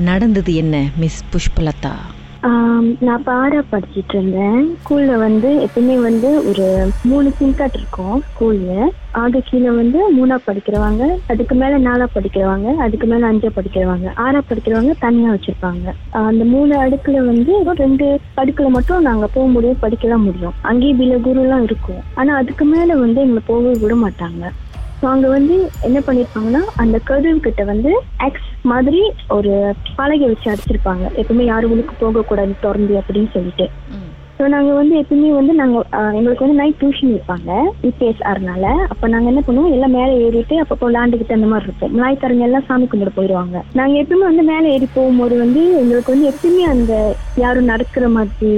நடந்தது என்ன மிஸ் புஷ்பலதா? நான் பாரா படிச்சிட்டு இருந்தேன். ஸ்கூல்ல வந்து எப்பவுமே வந்து ஒரு மூணு சிங்காட் இருக்கும் ஸ்கூல்ல. ஆக கீழே வந்து மூணா படிக்கிறவங்க அதுக்கு மேல நாலா படிக்கிறவங்க அதுக்கு மேல அஞ்சா படிக்கிறவங்க ஆறா படிக்கிறவங்க தனியா வச்சிருப்பாங்க. அந்த மூணு அடுக்குல வந்து ரெண்டு அடுக்குல மட்டும் நாங்க போக முடியும் படிக்கலாம் முடியும். அங்கேயே பில குரு எல்லாம் இருக்கும். ஆனா அதுக்கு மேல வந்து எங்களை போகவே விட மாட்டாங்க. ஸோ அங்கே வந்து என்ன பண்ணிருப்பாங்கன்னா அந்த கருவு கிட்ட வந்து எக்ஸ் மாதிரி ஒரு பலகை வச்சு அடிச்சிருப்பாங்க. எப்பவுமே யாரும் உள்ளுக்கு போகக்கூடாது திறந்து அப்படின்னு சொல்லிட்டு. ஸோ நாங்கள் வந்து எப்பவுமே வந்து நாங்கள் எங்களுக்கு வந்து நைட் டியூஷன் வைப்பாங்க யூபிஎஸ்ஆர்னால அப்போ நாங்கள் என்ன பண்ணுவோம் எல்லாம் மேலே ஏறிட்டு அப்பப்போ விளாண்டுக்கிட்டு அந்த மாதிரி இருப்போம் நாய்க்காரங்க எல்லாம் சாமி கும்பிட்டு போயிடுவாங்க நாங்கள் எப்பவுமே வந்து மேலே ஏறி போகும்போது வந்து எங்களுக்கு வந்து எப்பவுமே அந்த யாரும் நடக்கிற மாதிரி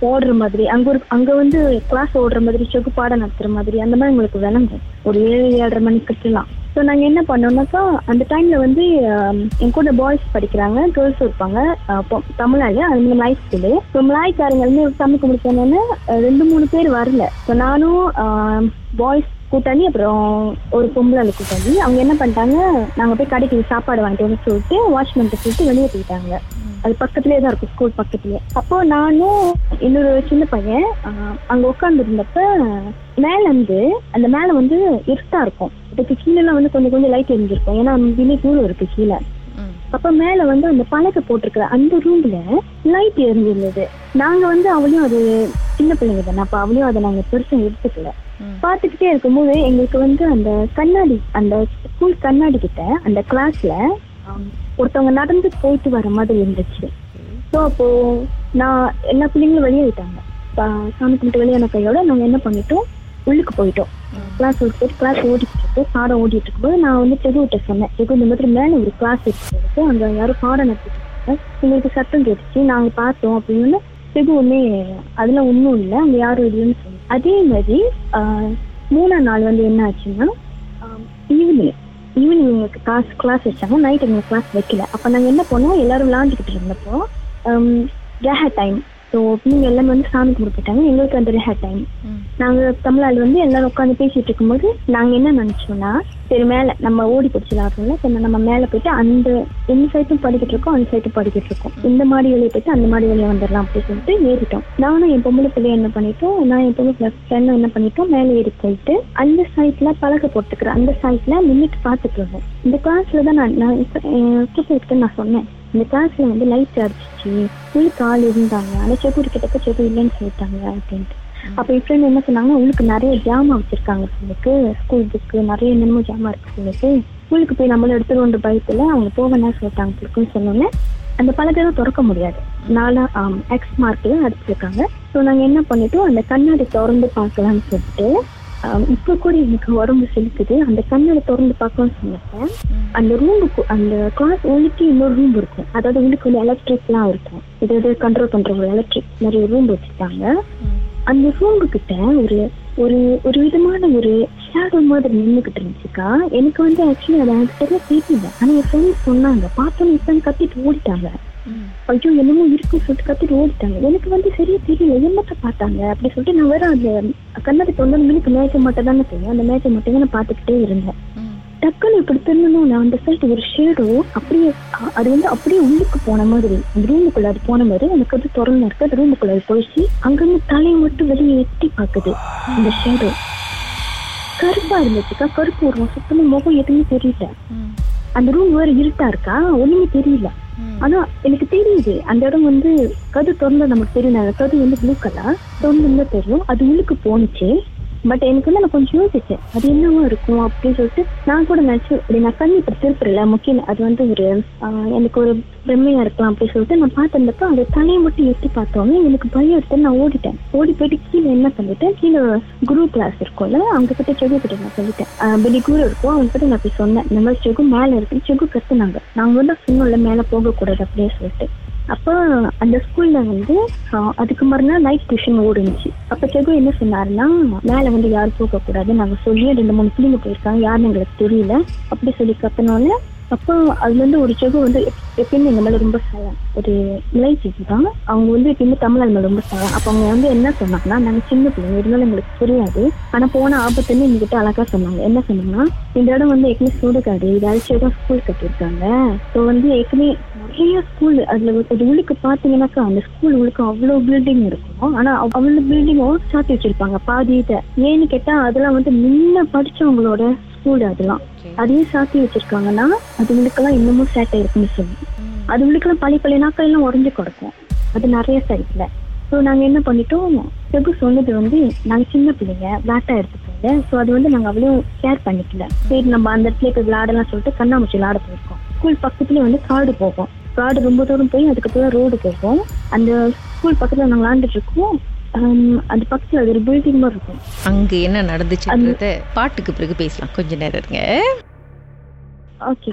ஓடுற மாதிரி அங்க ஒரு அங்க வந்து கிளாஸ் ஓடுற மாதிரி சொகு பாடம் நடத்துற மாதிரி அந்த மாதிரி உங்களுக்கு விளங்கும். ஒரு ஏழு ஏழரை மணிக்கெல்லாம் ஸோ நாங்க என்ன பண்ணோம்னாக்கா அந்த டைம்ல வந்து என் கூட பாய்ஸ் படிக்கிறாங்க கேர்ள்ஸ் இருப்பாங்க ஆஹ் தமிழ்நாடு அது மாதிரி மலாய் ஸ்கூலு ஸோ மலாய்க்காரங்க வந்து தமிழ் கும்பிட்டு ரெண்டு மூணு பேர் வரல. ஸோ நானும் பாய்ஸ் கூட்டாளி அப்புறம் ஒரு பொம்பளை கூட்டாளி. அவங்க என்ன பண்ணிட்டாங்க நாங்க போய் கடைக்கு சாப்பாடு வாங்கிட்டு வந்து சொல்லிட்டு வாட்ச்மேன்ட்ட சொல்லிட்டு வெளியே போயிட்டாங்க. அது பக்கத்துலயே தான் இருக்கும் ஸ்கூல் பக்கத்துலயே அப்போ நானும் இன்னொரு சின்ன பையன் அங்க மேல இருந்து அந்த மேல வந்து இருட்டா இருக்கும். இதுக்கு கீழே எல்லாம் வந்து கொஞ்சம் கொஞ்சம் லைட் எரிஞ்சிருக்கும். ஏன்னா வெளியே தூரம் இருக்கு கீழே. அப்ப மேல வந்து அந்த பலகை போட்டிருக்கிற அந்த ரூம்ல லைட் எரிஞ்சிருந்தது. நாங்க வந்து அவளையும் அது சின்ன பிள்ளைங்க தானே அப்ப அவளையும் அதை நாங்க பெருசா எடுத்துக்கல. பார்த்துக்கிட்டே இருக்கும்போது எங்களுக்கு வந்து அந்த கண்ணாடி அந்த ஸ்கூல் கண்ணாடி கிட்ட அந்த கிளாஸ்ல ஒருத்தவங்க நடந்து போயிட்டு வர மாதிரி இருந்துச்சு. ஸோ அப்போ நான் எல்லா பிள்ளைங்களும் வெளியாயிட்டாங்க சாமி கும்பிட்டு வெளியான கையோட நாங்கள் என்ன பண்ணிட்டோம்? உள்ளுக்கு போயிட்டோம். கிளாஸ் விட்டு கிளாஸ் ஓடிட்டு இருக்கு. பாடம் ஓடிட்டு இருக்கும்போது நான் வந்து செகுவிட்ட சொன்னேன். செகு இந்த மாதிரி மேலே ஒரு கிளாஸ் இருக்கு அங்கே யாரும் பாடம் நடத்திட்டு இருக்காங்க. உங்களுக்கு சத்தம் கேட்டுச்சு. நாங்கள் பார்த்தோம். அப்படின்னு செகு ஒன்னே அதுல ஒன்றும் இல்லை. அங்கே யாரும் இல்லைன்னு சொன்னேன். அதே மாதிரி மூணாம் நாள் வந்து என்ன ஆச்சுன்னா ஈவினிங் ஈவினிங் எங்களுக்கு கிளாஸ் கிளாஸ் வச்சாங்க நைட் எங்களுக்கு கிளாஸ் வைக்கல. அப்போ நாங்கள் என்ன பண்ணோம்? எல்லாரும் விளாண்டுக்கிட்டு இருந்தப்போ கேஹ um, டைம் ஸோ பிள்ளைங்க எல்லாமே வந்து சாமி கும்பிட்டுட்டாங்க. எங்களுக்கு அந்த ரேஹ டைம் நாங்கள் தமிழால் வந்து எல்லாரும் உட்காந்து பேசிட்டு இருக்கும்போது நாங்கள் என்ன நினச்சோம்னா சரி மேலே நம்ம ஓடி பிடிச்சலாட்டோம்ல சரி நம்ம மேலே போயிட்டு அந்த எந்த சைட்டும் படிக்கிட்டு இருக்கோம் அந்த சைட்டும் படிக்கிட்டு இருக்கோம். இந்த மாடி வழியை போயிட்டு அந்த மாடி வழியை வந்துடலாம் அப்படின்னு சொல்லிட்டு ஏறிட்டோம். நானும் என் பொம்பளை பிள்ளைய என்ன பண்ணிட்டோம் நான் என் பொம்பளை பிள்ளை ஃப்ரெண்டும் என்ன பண்ணிட்டோம் மேலே ஏறி போயிட்டு அந்த சைட்ல பழக போட்டுக்கிறேன் அந்த சைட்ல நின்றுட்டு பார்த்துட்டு இருந்தேன் இந்த கிளாஸ்ல தான் நான் நான் நான் சொன்னேன். இந்த கிளாஸ்ல வந்து லைட் அடிச்சிச்சு. உள்ளுக்கு ஆள் இருந்தாங்க. ஆனால் செக்கூரி கிட்டக்க செக்கு இல்லைன்னு சொல்லிட்டாங்க அப்படின்ட்டு. அப்ப என் ஃப்ரெண்ட் என்ன சொன்னாங்க? உங்களுக்கு நிறைய ஜாமா வச்சிருக்காங்க உங்களுக்கு ஸ்கூல் புக்கு நிறைய என்னமோ ஜாமா இருக்கு உங்களுக்கு ஸ்கூலுக்கு போய் நம்மளும் எடுத்துருவோன்ற பயத்துல அவங்க போவேன்னா சொல்லிட்டாங்க இருக்குன்னு சொன்னோன்னே அந்த பலகை திறக்க முடியாது. நாலா எக்ஸ் மார்க்ல அடிச்சிருக்காங்க. ஸோ நாங்க என்ன பண்ணிட்டோம்? அந்த கண்ணாடி திறந்து பார்க்கலாம்னு சொல்லிட்டு இப்ப கூட எனக்கு உடம்பு செலுத்துது அந்த கண்ணாடி திறந்து பார்க்கலாம்னு சொன்னப்ப அந்த ரூமுக்கு அந்த கிளாஸ் உள்ளுக்கு இன்னொரு ரூம் இருக்கும் அதாவது உள்ளுக்கு வந்து எலக்ட்ரிக்லாம் இருக்கும். இது கண்ட்ரோல் பண்ற ஒரு எலக்ட்ரிக் மாதிரி ரூம் வச்சுட்டாங்க அந்த ரூம்பு கிட்ட ஒரு ஒரு ஒரு விதமான ஒரு ஷேடோ மாதிரி நின்றுகிட்டு இருந்துச்சுக்கா. எனக்கு வந்து ஆக்சுவலி அதை எனக்கு தெரியல. தெரியல ஆனா என் ஃப்ரெண்ட்ஸ் சொன்னாங்க. பார்த்தோன்னு என் கத்திட்டு ஓடிட்டாங்க. ஐயோ என்னமோ இருக்குன்னு சொல்லிட்டு கத்திட்டு ஓடிட்டாங்க. எனக்கு வந்து சரியா தெரியல. என்னத்த பார்த்தாங்க? அப்படி சொல்லிட்டு நான் வேற அந்த கண்ணாடி தொண்டை மினிக்கு மேய்ச்ச மட்டும் தானே தெரியும் அந்த மேய்ச்ச மட்டும் நான் பார்த்துக்கிட்டே இருந்தேன். டக்குன்னு இப்படி திரும்பணும். நான் அந்த சைடு ஒரு ஷேடோ அப்படியே அது வந்து அப்படியே உள்ளுக்கு போன மாதிரி. அந்த ரூமுக்குள்ள அது போன மாதிரி. எனக்கு அது திறந்து இருக்கு. அந்த ரூமுக்குள்ள அது போயிடுச்சு. அங்கிருந்து தலையை மட்டும் வெளியே எட்டி பார்க்குது. அந்த ஷேடோ கருப்பா இருந்துச்சுக்கா. கருப்பு உருவம் சுத்தமா முகம் எதுவுமே தெரியல. அந்த ரூம் வேற இருட்டா இருக்கா? ஒண்ணுமே தெரியல. ஆனா எனக்கு தெரியுது அந்த இடம் வந்து கது திறந்தா நமக்கு தெரியும் கது வந்து ப்ளூ கலர் திறந்து தெரியும். அது உள்ளுக்கு போனுச்சு பட் எனக்கு வந்து நான் கொஞ்சம் யோசிச்சேன். அது என்னவா இருக்கும் அப்படின்னு சொல்லிட்டு நான் கூட நினைச்சு இப்படி நான் கண்ணி இப்படி திருப்புறல முக்கியம் அது வந்து ஒரு எனக்கு ஒரு பிரம்மையா இருக்கலாம் அப்படின்னு சொல்லிட்டு நான் பார்த்திருந்தப்ப அந்த தலையை மட்டும் எட்டி பார்த்தோன்னே எனக்கு பயம் எடுத்து நான் ஓடிட்டேன். ஓடி போயிட்டு கீழே என்ன பண்ணிட்டேன் கீழே குரு கிளாஸ் இருக்கும்ல அவங்க கிட்ட செகு கிட்ட நான் சொல்லிட்டேன். ஆஹ், வெளி குரு இருக்கும் அவங்க கிட்ட நான் போய் சொன்னேன். இந்த மாதிரி செகு மேல இருக்கு செகு கத்துனாங்க. நாங்க வந்து சொன்னோம்ல மேல போகக்கூடாது அப்படின்னு சொல்லிட்டு. அப்போ அந்த ஸ்கூல்ல வந்து அதுக்கு மறுநாள் நைட் டியூஷன் ஓடுனுச்சு அப்ப செகு என்ன சொன்னாருன்னா மேல வந்து யாரும் போக கூடாது நாங்க சொல்லி ரெண்டு மூணு பிள்ளைங்க போயிருக்காங்க. யாருன்னு எங்களுக்கு தெரியல. அப்படி சொல்லி கத்தனால அப்போ அதுல இருந்து ஒரு செகு வந்து எப்பயுமே எங்க மேல ரொம்ப சாயம் ஒரு இலை செகு தான். அவங்க வந்து எப்பயுமே தமிழ் அது மேல ரொம்ப சாயம் அப்ப அவங்க வந்து என்ன சொன்னாங்கன்னா நாங்க சின்ன பிள்ளைங்க இருந்தாலும் எங்களுக்கு புரியாது ஆனா போன ஆபத்துன்னு எங்ககிட்ட அழகா சொன்னாங்க. என்ன சொன்னாங்கன்னா இந்த இடம் வந்து ஏற்கனவே சூடுகாடு இது அழிச்சு தான் ஸ்கூல் கட்டியிருக்காங்க. ஸோ வந்து ஏற்கனவே நிறைய ஸ்கூல் அதுல ஒரு உள்ளுக்கு பாத்தீங்கன்னாக்கா அந்த ஸ்கூல் உள்ளுக்கு அவ்வளவு பில்டிங் இருக்கும். ஆனா அவ்வளோ அவ்வளவு பில்டிங்கும் சாத்தி வச்சிருப்பாங்க பாதி இதை. ஏன்னு கேட்டா அதெல்லாம் வந்து முன்ன படிச்சவங்களோட ஸ்கூல் அதெல்லாம். அதையும் சாத்தி வச்சிருக்காங்கன்னா அதுங்களுக்கெல்லாம் இன்னமும் சேட்டை இருக்குன்னு சொல்லி அதுங்களுக்கெல்லாம் பழைய பழைய நாட்கள் எல்லாம் உடஞ்சு கிடக்கும். அது நிறைய சைட்ல. ஸோ நாங்க என்ன பண்ணிட்டோம்? செகு சொன்னது வந்து நாங்க சின்ன பிள்ளைங்க விளாட்டா எடுத்துக்கோங்க. ஸோ அது வந்து நாங்க அவ்வளவு கேர் பண்ணிக்கல. சரி நம்ம அந்த இடத்துல போய் விளையாடலாம் சொல்லிட்டு கண்ணாமூச்சி விளையாட போயிருக்கோம். ஸ்கூல் பக்கத்துலயே வந்து காடு போகும். காடு ரொம்ப தூரம் போய் அதுக்கப்புறம் ரோடு போகும். அந்த ஸ்கூல் பக்கத்துல நாங்க விளையாண்டுட்டு இருக்கோம். அந்த பக்கத்துல அது ஒரு பில்டிங் மாதிரி இருக்கும். அங்க என்ன நடந்துச்சுன்றத பாட்டுக்கு பிறகு பேசலாம். கொஞ்ச நேரம் இருங்க. Okay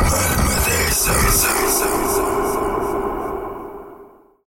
Mırmıdırsın.